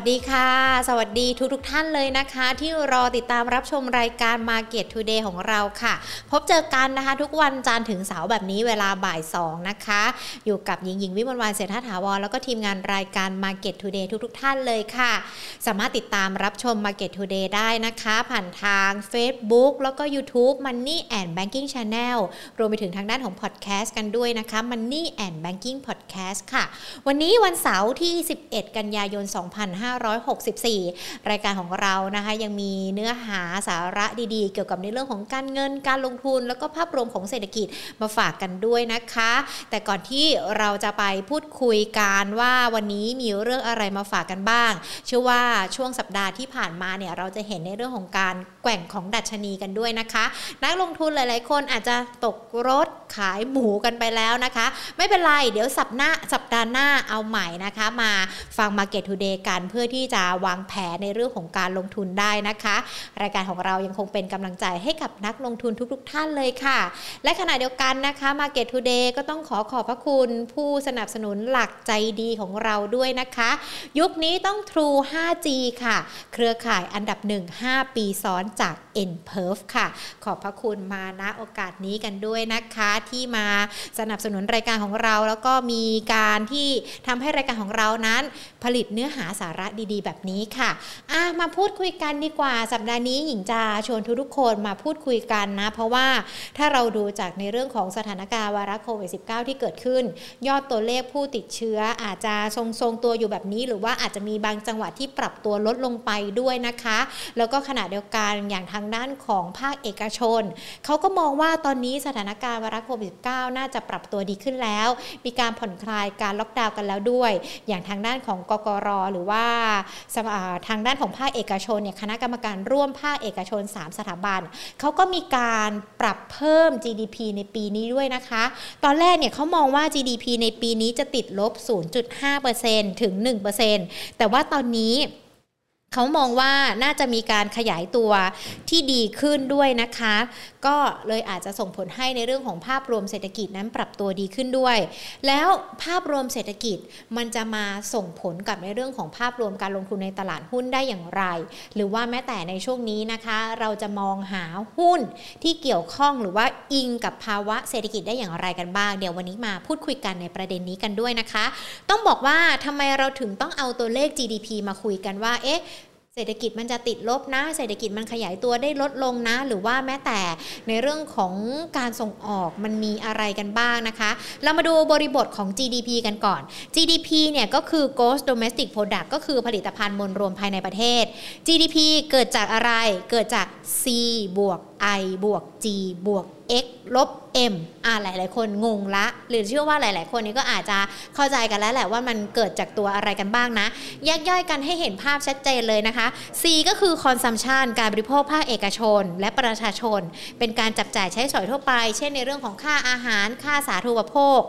วัสดีค่ะ สวัสดีทุกทุกท่านเลยนะคะ ที่รอติดตามรับชมรายการ Market Today ของเราค่ะ พบเจอกันนะคะ ทุกวันจันทร์ถึงเสาร์แบบนี้เวลาบ่าย2นะคะ อยู่กับหญิงหญิงวิมลวันเศรษฐาถาวรแล้วก็ทีมงานรายการ Market Today ทุกทุกท่านเลยค่ะ สามารถติดตามรับชม Market Today ได้นะคะ ผ่านทาง Facebook แล้วก็ YouTube Money and Banking Channel รวมไปถึงทางด้านของ Podcast กันด้วยนะคะ Money and Banking Podcast ค่ะ วันนี้วันเสาร์ที่ 11 กันยายน2564 รายการของเรานะคะยังมีเนื้อหาสาระดีๆ เกี่ยวกับในเรื่องของการเงินการลงทุน แล้วก็ภาพรวมของเศรษฐกิจมาฝากกันด้วยนะคะ แต่ก่อนที่เราจะไปพูดคุยกันว่าวันนี้มีเรื่องอะไรมาฝากกันบ้าง เชื่อว่าช่วงสัปดาห์ที่ผ่านมาเนี่ยเราจะเห็นในเรื่องของการ ว่งของดัชนีกันด้วยนะคะ นักลงทุนหลาย ๆ คนอาจจะตกรถขายหมูกันไปแล้วนะคะ ไม่เป็นไร เดี๋ยวสัปหน้าสัปดาห์หน้าเอาใหม่นะคะ มาฟัง Market Today กันเพื่อที่จะวางแผนในเรื่องของการลงทุนได้นะคะ รายการของเรายังคงเป็นกำลังใจให้กับนักลงทุนทุก ๆ ท่านเลยค่ะ และขณะเดียวกันนะคะ Market Today ก็ต้องขอขอบพระคุณผู้สนับสนุนหลักใจดีของเราด้วยนะคะ ยุคนี้ต้อง True 5G ค่ะ เครือข่ายอันดับ 1 5 ปีซ้อนจาก n p e r f ค่ะ ขอบพระคุณมาณโอกาสนี้กันด้วยนะคะที่มาสนับสนุนรายการของเรา แล้วก็มีการที่ทำให้รายการของเรานั้น ผลิตเนื้อหาสาระดีๆ แบบนี้ค่ะอะมาพูดคุยกันดีกว่า สัปดาห์นี้หญิงจะชวนทุกๆคนมาพูดคุยกันนะ เพราะว่าถ้าเราดูจากในเรื่องของสถานการณ์วาระโควิด -19 ที่เกิดขึ้น ยอดตัวเลขผู้ติดเชื้ออาจจะทรงๆตัวอยู่แบบนี้ หรือว่าอาจจะมีบางจังหวัดที่ปรับตัวลดลงไปด้วยนะคะ แล้วก็ขณะเดียวกันอย่างทางด้านของภาคเอกชน เขาก็มองว่าตอนนี้สถานการณ์วาระโควิด -19 น่าจะปรับตัวดีขึ้นแล้ว มีการผ่อนคลายการล็อกดาวน์กันแล้วด้วย อย่างทางด้านของกกรหรือว่าทางด้านของภาคเอกชนเนี่ยคณะกรรมการร่วมภาคเอกชน 3 สถาบันเขาก็มีการปรับเพิ่ม GDP ในปีนี้ด้วยนะคะ ตอนแรกเนี่ยเขามองว่า GDP ในปีนี้จะติดลบ 0.5%ถึง 1%แต่ว่าตอนนี้ เขามองว่าน่าจะมีการขยายตัวที่ดีขึ้นด้วยนะคะ ก็เลยอาจจะส่งผลให้ในเรื่องของภาพรวมเศรษฐกิจนั้นปรับตัวดีขึ้นด้วย แล้วภาพรวมเศรษฐกิจมันจะมาส่งผลกับในเรื่องของภาพรวมการลงทุนในตลาดหุ้นได้อย่างไร หรือว่าแม้แต่ในช่วงนี้นะคะ เราจะมองหาหุ้นที่เกี่ยวข้องหรือว่าอิงกับภาวะเศรษฐกิจได้อย่างไรกันบ้าง เดี๋ยววันนี้มาพูดคุยกันในประเด็นนี้กันด้วยนะคะ ต้องบอกว่าทำไมเราถึงต้องเอาตัวเลข GDP มาคุยกันว่าเอ๊ะ เศรษฐกิจมันจะติดลบนะ เศรษฐกิจมันขยายตัวได้ลดลงนะ หรือว่าแม้แต่ในเรื่องของการส่งออกมันมีอะไรกันบ้างนะคะ เรามาดูบริบทของ GDP กันก่อน GDP เนี่ยก็คือ Gross Domestic Product ก็คือผลิตภัณฑ์มวลรวมภายในประเทศ GDP เกิดจากอะไร เกิดจาก C บวก I บวก G บวก x ลบ m อ่าหลาย ๆ คนงงละ หรือเชื่อว่าหลาย ๆ คนนี้ก็อาจจะเข้าใจกันแล้วแหละว่ามันเกิดจากตัวอะไรกันบ้างนะ แยกย่อยกันให้เห็นภาพชัดเจนเลยนะคะ C ก็คือ consumption การบริโภคภาคเอกชน และประชาชน เป็นการจับจ่ายใช้สอยทั่วไป เช่นในเรื่องของค่าอาหาร ค่าสาธารณูปโภค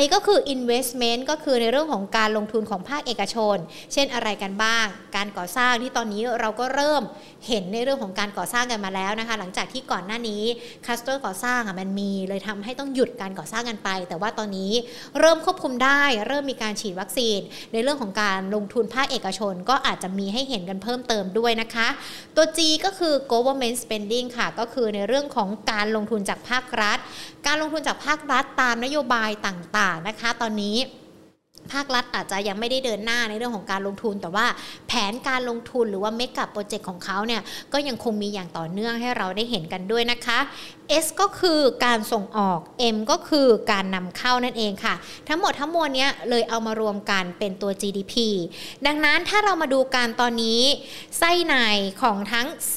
I ก็คือ investment ก็คือในเรื่องของการลงทุนของภาคเอกชน เช่นอะไรกันบ้าง การก่อสร้างที่ตอนนี้เราก็เริ่มเห็นในเรื่องของการก่อสร้างกันมาแล้วนะคะ หลังจากที่ก่อนหน้านี้คัสเตอร์ก่อสร้างอะมันมีเลยทำให้ต้องหยุดการก่อสร้างกันไป แต่ว่าตอนนี้เริ่มควบคุมได้ เริ่มมีการฉีดวัคซีน ในเรื่องของการลงทุนภาคเอกชน ก็อาจจะมีให้เห็นกันเพิ่มเติมด้วยนะคะ ตัว G ก็คือ government spending ค่ะ ก็คือในเรื่องของการลงทุนจากภาครัฐ การลงทุนจากภาครัฐตามนโยบายต่างๆนะคะ ตอนนี้ ภาครัฐอาจจะยังไม่ได้เดินหน้าในเรื่องของการลงทุน แต่ว่าแผนการลงทุนหรือว่าเมกะโปรเจกต์ของเขาเนี่ยก็ยังคงมีอย่างต่อเนื่องให้เราได้เห็นกันด้วยนะคะ S ก็คือการส่งออก M ก็คือการนำเข้านั่นเองค่ะ ทั้งหมดทั้งมวลเนี้ยเลยเอามารวมกันเป็นตัว GDP ดังนั้นถ้าเรามาดูการตอนนี้ ไส้ในของทั้ง C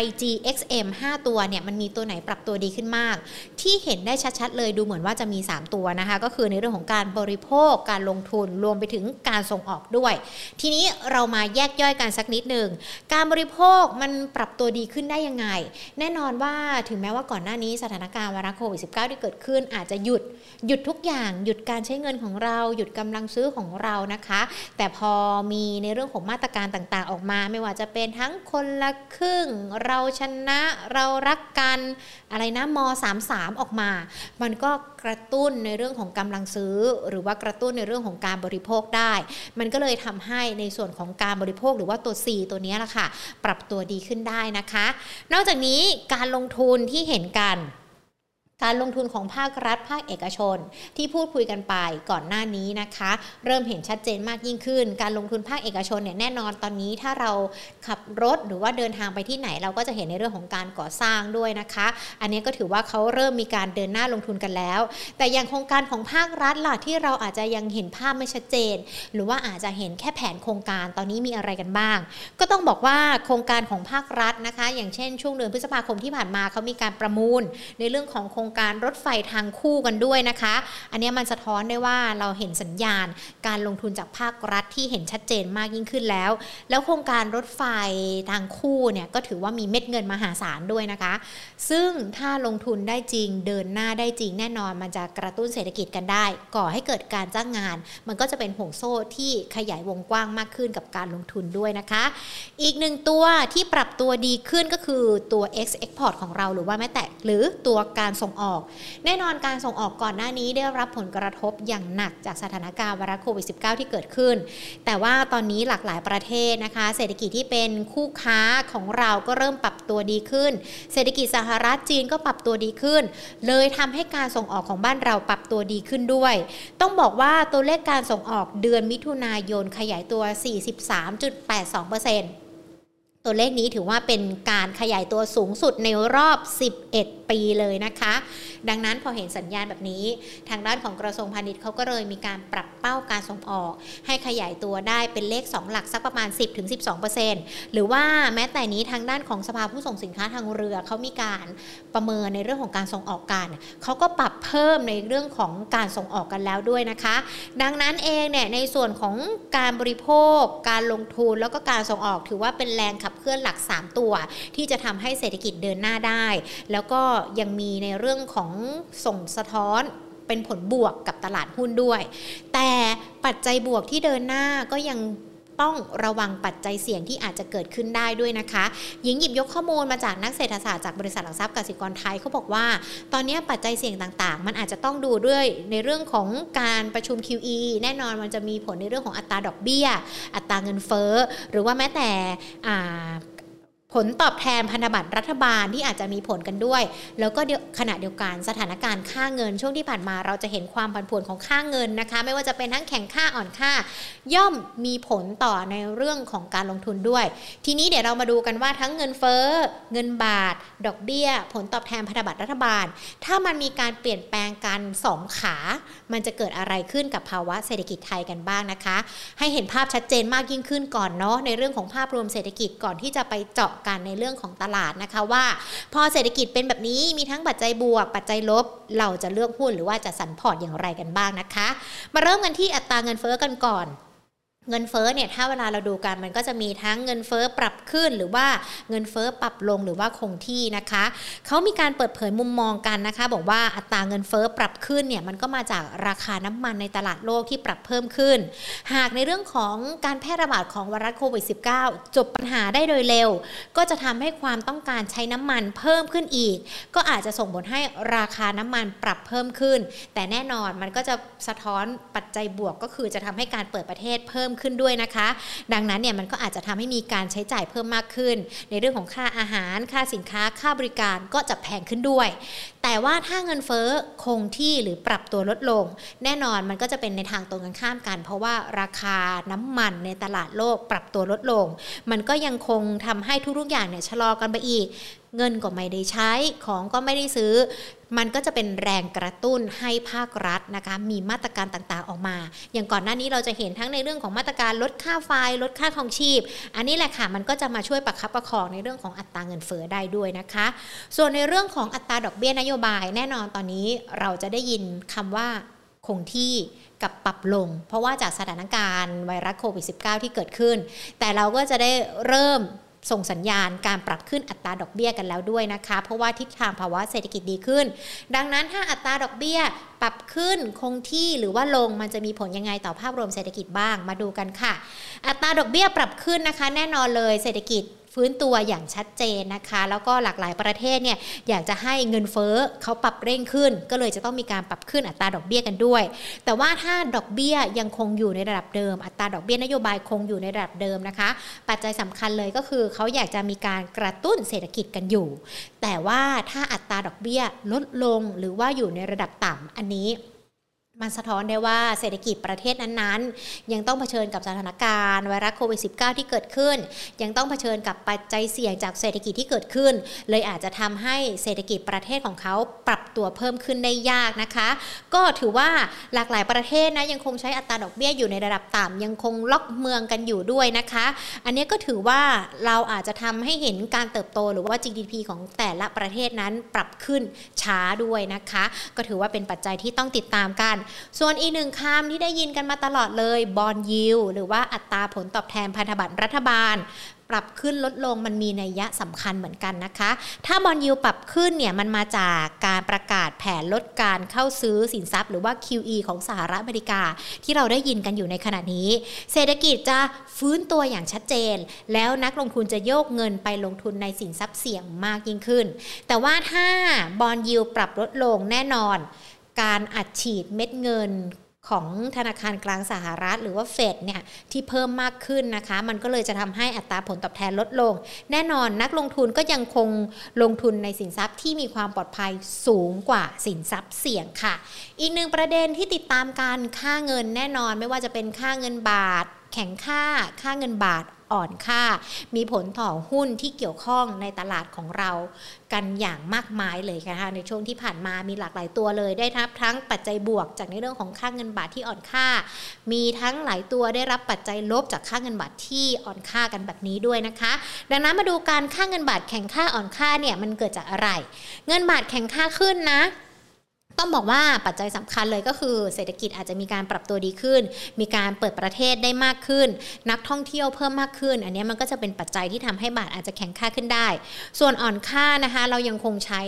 I G X M 5 ตัวเนี่ยมันมีตัวไหนปรับตัวดีขึ้นมาก ที่เห็นได้ชัดๆเลยดูเหมือนว่าจะมี 3 ตัวนะคะ ก็คือในเรื่องของการบริโภคการลงทุนรวมไปถึงการส่งออกด้วย ทีนี้เรามาแยกย่อยกันสักนิดหนึ่งการบริโภคมันปรับตัวดีขึ้นได้ยังไง แน่นอนว่าถึงแม้ว่าก่อนอนหน้านี้สถานการณ์วาระโควิด -19 ที่เกิดขึ้น อาจจะหยุดหยุดทุกอย่าง หยุดการใช้เงินของเรา หยุดกำลังซื้อของเรานะคะ แต่พอมีในเรื่องของมาตรการต่างๆ ออกมา ไม่ว่าจะเป็นทั้งคนละครึ่ง เราชนะเรารักกันอะไรนะม 33 ออกมา มันก็ กระตุ้นในเรื่องของกำลังซื้อ หรือว่ากระตุ้นในเรื่องของการบริโภคได้ มันก็เลยทำให้ในส่วนของการบริโภคหรือว่าตัว C ตัวนี้แหละค่ะ ปรับตัวดีขึ้นได้นะคะ นอกจากนี้การลงทุนที่เห็นกัน การลงทุนของภาครัฐ ภาคเอกชน ที่พูดคุยกันไปก่อนหน้านี้นะคะ เริ่มเห็นชัดเจนมากยิ่งขึ้น การลงทุนภาคเอกชนเนี่ยแน่นอนตอนนี้ถ้าเราขับรถหรือว่าเดินทางไปที่ไหนเราก็จะเห็นในเรื่องของการก่อสร้างด้วยนะคะ อันนี้ก็ถือว่าเขาเริ่มมีการเดินหน้าลงทุนกันแล้ว แต่อย่างโครงการของภาครัฐล่ะที่เราอาจจะยังเห็นภาพไม่ชัดเจน หรือว่าอาจจะเห็นแค่แผนโครงการตอนนี้มีอะไรกันบ้าง ก็ต้องบอกว่าโครงการของภาครัฐนะคะ อย่างเช่น ช่วงเดือนพฤษภาคมที่ผ่านมาเขามีการประมูล ในเรื่องของโครงการรถไฟทางคู่กันด้วยนะคะ อันนี้มันสะท้อนได้ว่าเราเห็นสัญญาณการลงทุนจากภาครัฐที่เห็นชัดเจนมากยิ่งขึ้นแล้ว แล้วโครงการรถไฟทางคู่เนี่ยก็ถือว่ามีเม็ดเงินมหาศาลด้วยนะคะ ซึ่งถ้าลงทุนได้จริงเดินหน้าได้จริงแน่นอนมันจะกระตุ้นเศรษฐกิจกันได้ ก่อให้เกิดการจ้างงาน มันก็จะเป็นห่วงโซ่ที่ขยายวงกว้างมากขึ้นกับการลงทุนด้วยนะคะ อีกหนึ่งตัวที่ปรับตัวดีขึ้นก็คือตัว X Export ของเราหรือว่าแม้แต่หรือตัวการส่งออกแน่นอนการส่งออกก่อนหน้านี้ได้รับผลกระทบอย่างหนักจากสถานการณ์วรัสโควิด -19 ที่เกิดขึ้น แต่ว่าตอนนี้หลากหลายประเทศนะคะ เศรษฐกิจที่เป็นคู่ค้าของเราก็เริ่มปรับตัวดีขึ้น เศรษฐกิจสหรัฐจีนก็ปรับตัวดีขึ้น เลยทำให้การส่งออกของบ้านเราปรับตัวดีขึ้นด้วย ต้องบอกว่าตัวเลขการส่งออกเดือนมิถุนายนขยายตัว 43.82%ตัวเลขนี้ถือว่าเป็นการขยายตัวสูงสุดในรอบ 11 ปีเลยนะคะ ดังนั้นพอเห็นสัญญาณแบบนี้ ทางด้านของกระทรวงพาณิชย์เขาก็เลยมีการปรับเป้าการส่งออก ให้ขยายตัวได้เป็นเลข 2 หลักสักประมาณ 10-12%หรือว่าแม้แต่นี้ทางด้านของสภาผู้ส่งสินค้าทางเรือเขามีการประเมินในเรื่องของการส่งออกกันเขาก็ปรับเพิ่มในเรื่องของการส่งออกกันแล้วด้วยนะคะ ดังนั้นเองเนี่ยในส่วนของการบริโภค การลงทุนแล้วก็การส่งออกถือว่าเป็นแรงขับเคลื่อนหลัก 3 ตัว ที่จะทำให้เศรษฐกิจเดินหน้าได้ แล้วก็ยังมีในเรื่องของส่งสะท้อนเป็นผลบวกกับตลาดหุ้นด้วย แต่ปัจจัยบวกที่เดินหน้าก็ยังต้องระวังปัจจัยเสี่ยงที่อาจจะเกิดขึ้นได้ด้วยนะคะ หญิงหยิบยกข้อมูลมาจากนักเศรษฐศาสตร์จากบริษัทหลักทรัพย์กสิกรไทยเขาบอกว่า ตอนนี้ปัจจัยเสี่ยงต่างๆ มันอาจจะต้องดูด้วยในเรื่องของการประชุม QE แน่นอนมันจะมีผลในเรื่องของอัตราดอกเบี้ย อัตราเงินเฟ้อ หรือว่าแม้แต่ ผลตอบแทนพันธบัตรรัฐบาลที่อาจจะมีผลกันด้วย แล้วก็ขณะเดียวกันสถานการณ์ค่าเงินช่วงที่ผ่านมาเราจะเห็นความผันผวนของค่าเงินนะคะ ไม่ว่าจะเป็นทั้งแข่งค่าอ่อนค่า ย่อมมีผลต่อในเรื่องของการลงทุนด้วย ทีนี้เดี๋ยวเรามาดูกันว่าทั้งเงินเฟ้อ เงินบาท ดอกเบี้ย ผลตอบแทนพันธบัตรรัฐบาล ถ้ามันมีการเปลี่ยนแปลงกันสองขา มันจะเกิดอะไรขึ้นกับภาวะเศรษฐกิจไทยกันบ้างนะคะ ให้เห็นภาพชัดเจนมากยิ่งขึ้นก่อนเนาะในเรื่องของภาพรวมเศรษฐกิจก่อนที่จะไปเจาะการในเรื่องของตลาดนะคะว่า พอเศรษฐกิจเป็นแบบนี้มีทั้งปัจจัยบวก ปัจจัยลบ เราจะเลือกหุ้นหรือว่าจัดสรรพอร์ตอย่างไรกันบ้างนะคะ มาเริ่มกันที่อัตราเงินเฟ้อกันก่อน เงินเฟ้อเนี่ยถ้าเวลาเราดูกันมันก็จะมีทั้งเงินเฟ้อปรับขึ้น หรือว่าเงินเฟ้อปรับลงหรือว่าคงที่นะคะเขามีการเปิดเผยมุมมองกันนะคะ บอกว่าอัตราเงินเฟ้อปรับขึ้นเนี่ยมันก็มาจากราคาน้ำมันในตลาดโลกที่ปรับเพิ่มขึ้น หากในเรื่องของการแพร่ระบาดของไวรัสโควิด -19 จบปัญหาได้โดยเร็ว ก็จะทำให้ความต้องการใช้น้ำมันเพิ่มขึ้นอีก ก็อาจจะส่งผลให้ราคาน้ำมันปรับเพิ่มขึ้น แต่แน่นอนมันก็จะสะท้อนปัจจัยบวกก็คือจะทำให้การเปิดประเทศเพิ่มขึ้นด้วยนะคะ ดังนั้นเนี่ยมันก็อาจจะทำให้มีการใช้จ่ายเพิ่มมากขึ้น ในเรื่องของค่าอาหาร ค่าสินค้า ค่าบริการก็จะแพงขึ้นด้วย แต่ว่าถ้าเงินเฟ้อคงที่หรือปรับตัวลดลง แน่นอนมันก็จะเป็นในทางตรงกันข้ามกัน เพราะว่าราคาน้ำมันในตลาดโลกปรับตัวลดลง มันก็ยังคงทำให้ทุกๆอย่างเนี่ยชะลอกันไปอีก เงินก็ไม่ได้ใช้ของก็ไม่ได้ซื้อ มันก็จะเป็นแรงกระตุ้นให้ภาครัฐนะคะมีมาตรการต่างๆออกมา อย่างก่อนหน้านี้เราจะเห็นทั้งในเรื่องของมาตรการลดค่าไฟลดค่าครองชีพ อันนี้แหละค่ะมันก็จะมาช่วยประคับประคองในเรื่องของอัตราเงินเฟ้อได้ด้วยนะคะ ส่วนในเรื่องของอัตราดอกเบี้ยนโยบาย แน่นอนตอนนี้เราจะได้ยินคำว่าคงที่กับปรับลง เพราะว่าจากสถานการณ์ไวรัสโควิด -19 ที่เกิดขึ้น แต่เราก็จะได้เริ่ม ส่งสัญญาณการปรับขึ้นอัตราดอกเบี้ยกันแล้วด้วยนะคะ เพราะว่าทิศทางภาวะเศรษฐกิจดีขึ้น ดังนั้นถ้าอัตราดอกเบี้ยปรับขึ้นคงที่หรือว่าลงมันจะมีผลยังไงต่อภาพรวมเศรษฐกิจบ้างมาดูกันค่ะ อัตราดอกเบี้ยปรับขึ้นนะคะ แน่นอนเลยเศรษฐกิจ ฟื้นตัวอย่างชัดเจนนะคะ แล้วก็หลากหลายประเทศเนี่ยอยากจะให้เงินเฟ้อเขาปรับเร่งขึ้น ก็เลยจะต้องมีการปรับขึ้นอัตราดอกเบี้ยกันด้วย แต่ว่าถ้าดอกเบี้ยยังคงอยู่ในระดับเดิม อัตราดอกเบี้ยนโยบายคงอยู่ในระดับเดิมนะคะ ปัจจัยสำคัญเลยก็คือเขาอยากจะมีการกระตุ้นเศรษฐกิจกันอยู่ แต่ว่าถ้าอัตราดอกเบี้ยลดลงหรือว่าอยู่ในระดับต่ำอันนี้ มันสะท้อนได้ว่าเศรษฐกิจประเทศนั้นๆ ยังต้องเผชิญกับสถานการณ์ไวรัสโควิด -19 ที่เกิดขึ้น ยังต้องเผชิญกับปัจจัยเสี่ยงจากเศรษฐกิจที่เกิดขึ้น เลยอาจจะทำให้เศรษฐกิจประเทศของเขาปรับตัวเพิ่มขึ้นได้ยากนะคะ ก็ถือว่าหลากหลายประเทศนะยังคงใช้อัตราดอกเบี้ยอยู่ในระดับต่ำยังคงล็อกเมืองกันอยู่ด้วยนะคะ อันนี้ก็ถือว่าเราอาจจะทำให้เห็นการเติบโตหรือว่า GDP ของแต่ละประเทศนั้นปรับขึ้นช้าด้วยนะคะ ก็ถือว่าเป็นปัจจัยที่ต้องติดตามกันส่วนอีกหนึ่งคำที่ได้ยินกันมาตลอดเลยบอลยิวหรือว่าอัตราผลตอบแทนพันธบัตรรัฐบาลปรับขึ้นลดลงมันมีนัยยะสำคัญเหมือนกันนะคะ ถ้าบอลยิวปรับขึ้นเนี่ยมันมาจากการประกาศแผนลดการเข้าซื้อสินทรัพย์ หรือว่า QE ของสหรัฐอเมริกา ที่เราได้ยินกันอยู่ในขณะนี้ เศรษฐกิจจะฟื้นตัวอย่างชัดเจน แล้วนักลงทุนจะโยกเงินไปลงทุนในสินทรัพย์เสี่ยงมากยิ่งขึ้น แต่ว่าถ้าบอลยิวปรับลดลงแน่นอน การอัดฉีดเม็ดเงินของธนาคารกลางสหรัฐหรือว่าเฟดเนี่ยที่เพิ่มมากขึ้นนะคะ มันก็เลยจะทำให้อัตราผลตอบแทนลดลง แน่นอนนักลงทุนก็ยังคงลงทุนในสินทรัพย์ที่มีความปลอดภัยสูงกว่าสินทรัพย์เสี่ยงค่ะ อีกหนึ่งประเด็นที่ติดตามการค่าเงินแน่นอนไม่ว่าจะเป็นค่าเงินบาท แข็งค่าค่าเงินบาทอ่อนค่า มีผลต่อหุ้นที่เกี่ยวข้องในตลาดของเรากันอย่างมากมายเลยนะคะในช่วงที่ผ่านมามีหลากหลายตัวเลย ได้รับทั้งปัจจัยบวกจากในเรื่องของค่าเงินบาทที่อ่อนค่า มีทั้งหลายตัวได้รับปัจจัยลบจากค่าเงินบาทที่อ่อนค่ากันแบบนี้ด้วยนะคะ ดังนั้นมาดูการค่าเงินบาทแข็งค่าอ่อนค่าเนี่ยมันเกิดจากอะไร เงินบาทแข็งค่าขึ้นนะ ต้องบอกว่าปัจจัยสำคัญเลยก็คือ เศรษฐกิจอาจจะมีการปรับตัวดีขึ้น มีการเปิดประเทศได้มากขึ้น นักท่องเที่ยวเพิ่มมากขึ้น อันนี้มันก็จะเป็นปัจจัยที่ทำให้บาทอาจจะแข็งค่าขึ้นได้ ส่วนอ่อนค่านะคะ เรายังคงใช้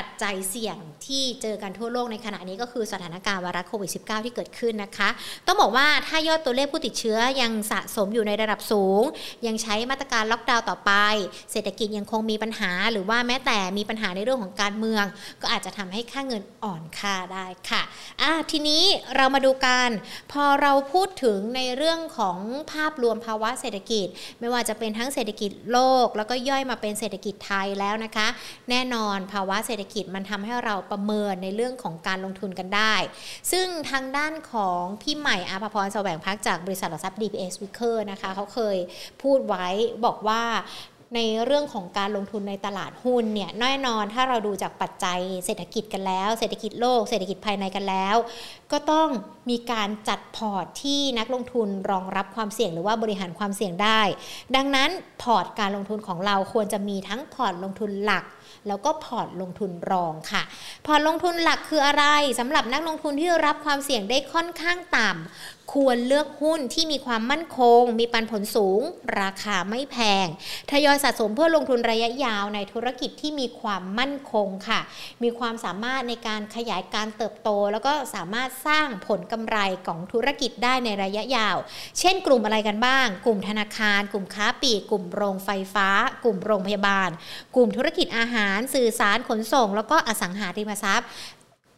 ปัจจัยเสี่ยงที่เจอกันทั่วโลกในขณะนี้ก็คือสถานการณ์ไวรัสโควิด -19 ที่เกิดขึ้นนะคะ ต้องบอกว่าถ้ายอดตัวเลขผู้ติดเชื้อยังสะสมอยู่ในระดับสูง ยังใช้มาตรการล็อกดาวน์ต่อไป เศรษฐกิจยังคงมีปัญหา หรือว่าแม้แต่มีปัญหาในเรื่องของการเมือง ก็อาจจะทำให้ค่าเงินอ่อนค่าได้ค่ะะทีนี้เรามาดูกันพอเราพูดถึงในเรื่องของภาพรวมภาวะเศรษฐกิจ ไม่ว่าจะเป็นทั้งเศรษฐกิจโลก แล้วก็ย่อยมาเป็นเศรษฐกิจไทยแล้วนะคะ แน่นอนภาวะเศรษฐกิจมันทำให้เราประเมินในเรื่องของการลงทุนกันได้ ซึ่งทางด้านของพี่ใหม่อาภพรแสวงพักจากบริษัทหลักทรัพย์ DPS Wicker นะคะเขาเคยพูดไว้บอกว่าในเรื่องของการลงทุนในตลาดหุ้นเนี่ยแน่นอนถ้าเราดูจากปัจจัยเศรษฐกิจกันแล้ว เศรษฐกิจโลก เศรษฐกิจภายในกันแล้ว ก็ต้องมีการจัดพอร์ตที่นักลงทุนรองรับความเสี่ยงหรือว่าบริหารความเสี่ยงได้ ดังนั้นพอร์ตการลงทุนของเราควรจะมีทั้งพอร์ตลงทุนหลัก แล้วก็พอร์ตลงทุนรองค่ะ พอร์ตลงทุนหลักคืออะไรสำหรับนักลงทุนที่รับความเสี่ยงได้ค่อนข้างต่ำควรเลือกหุ้นที่มีความมั่นคง มีปันผลสูง ราคาไม่แพง ทยอยสะสมเพื่อลงทุนระยะยาวในธุรกิจที่มีความมั่นคงค่ะ มีความสามารถในการขยายการเติบโต แล้วก็สามารถสร้างผลกำไรของธุรกิจได้ในระยะยาว เช่น กลุ่มอะไรกันบ้าง กลุ่มธนาคาร กลุ่มค้าปลีก กลุ่มโรงไฟฟ้า กลุ่มโรงพยาบาล กลุ่มธุรกิจอาหารสื่อสารขนส่ง แล้วก็อสังหาริมทรัพย์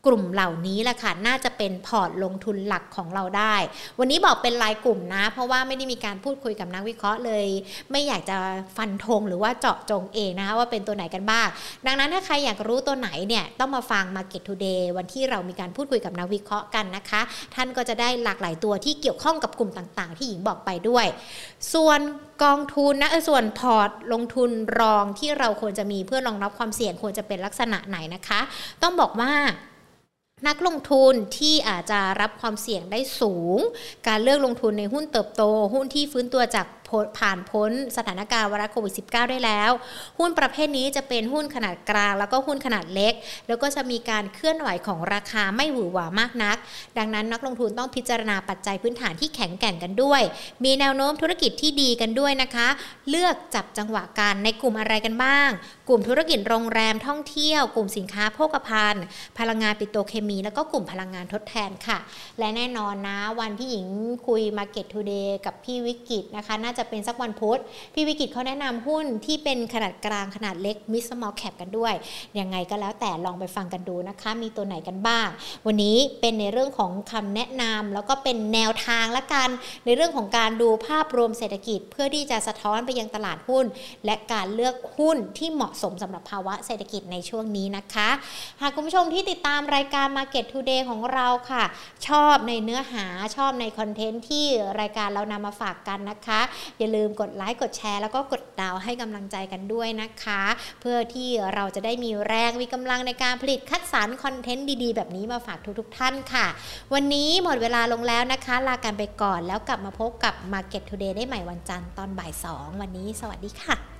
กลุ่มเหล่านี้แหละค่ะน่าจะเป็นพอร์ตลงทุนหลักของเราได้ วันนี้บอกเป็นรายกลุ่มนะ เพราะว่าไม่ได้มีการพูดคุยกับนักวิเคราะห์เลย ไม่อยากจะฟันธงหรือว่าเจาะจงเองนะคะว่าเป็นตัวไหนกันบ้าง ดังนั้นถ้าใครอยากรู้ตัวไหนเนี่ยต้องมาฟัง Market Today วันที่เรามีการพูดคุยกับนักวิเคราะห์กันนะคะ ท่านก็จะได้หลากหลายตัวที่เกี่ยวข้องกับกลุ่มต่างๆ ที่หญิงบอกไปด้วย ส่วนกองทุนนะส่วนพอร์ตลงทุนรองที่เราควรจะมีเพื่อรองรับความเสี่ยงควรจะเป็นลักษณะไหนนะคะ ต้องบอกว่า นักลงทุนที่อาจจะรับความเสี่ยงได้สูง การเลือกลงทุนในหุ้นเติบโต หุ้นที่ฟื้นตัวจาก ผ่านพ้นสถานการณ์วรัสโควิด -19 ได้แล้ว หุ้นประเภทนี้จะเป็นหุ้นขนาดกลาง แล้วก็หุ้นขนาดเล็ก แล้วก็จะมีการเคลื่อนไหวของราคาไม่หวือหวามากนัก ดังนั้นนักลงทุนต้องพิจารณาปัจจัยพื้นฐานที่แข็งแกร่งกันด้วย มีแนวโน้มธุรกิจที่ดีกันด้วยนะคะ เลือกจับจังหวะกันในกลุ่มอะไรกันบ้าง กลุ่มธุรกิจโรงแรมท่องเที่ยว กลุ่มสินค้าโภคภัณฑ์ พลังงานปิโตรเคมี แล้วก็กลุ่มพลังงานทดแทนค่ะ และแน่นอนนะวันที่หญิงคุย Market Today กับพี่วิกิจนะคะน่าจะเป็นสักวันพุธพี่วิกิจเขาแนะนำหุ้นที่เป็นขนาดกลางขนาดเล็ก mid small cap กันด้วย ยังไงก็แล้วแต่ลองไปฟังกันดูนะคะ มีตัวไหนกันบ้าง วันนี้เป็นในเรื่องของคำแนะนำแล้วก็เป็นแนวทางละกัน ในเรื่องของการดูภาพรวมเศรษฐกิจ เพื่อที่จะสะท้อนไปยังตลาดหุ้น และการเลือกหุ้นที่เหมาะสมสำหรับภาวะเศรษฐกิจในช่วงนี้นะคะ หากคุณผู้ชมที่ติดตามรายการ Market Today ของเราค่ะ ชอบในเนื้อหาชอบในคอนเทนต์ที่รายการเรานำมาฝากกันนะคะอย่าลืมกดไลค์กดแชร์แล้วก็กดดาวให้กำลังใจกันด้วยนะคะ เพื่อที่เราจะได้มีแรงมีกำลังในการผลิตคัดสรรคอนเทนต์ดีๆ แบบนี้มาฝากทุกๆท่านค่ะ วันนี้หมดเวลาลงแล้วนะคะ ลากันไปก่อนแล้วกลับมาพบกับ Market Today ได้ใหม่วันจันทร์ตอนบ่าย 2 วันนี้ สวัสดีค่ะ